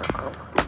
Uh-oh.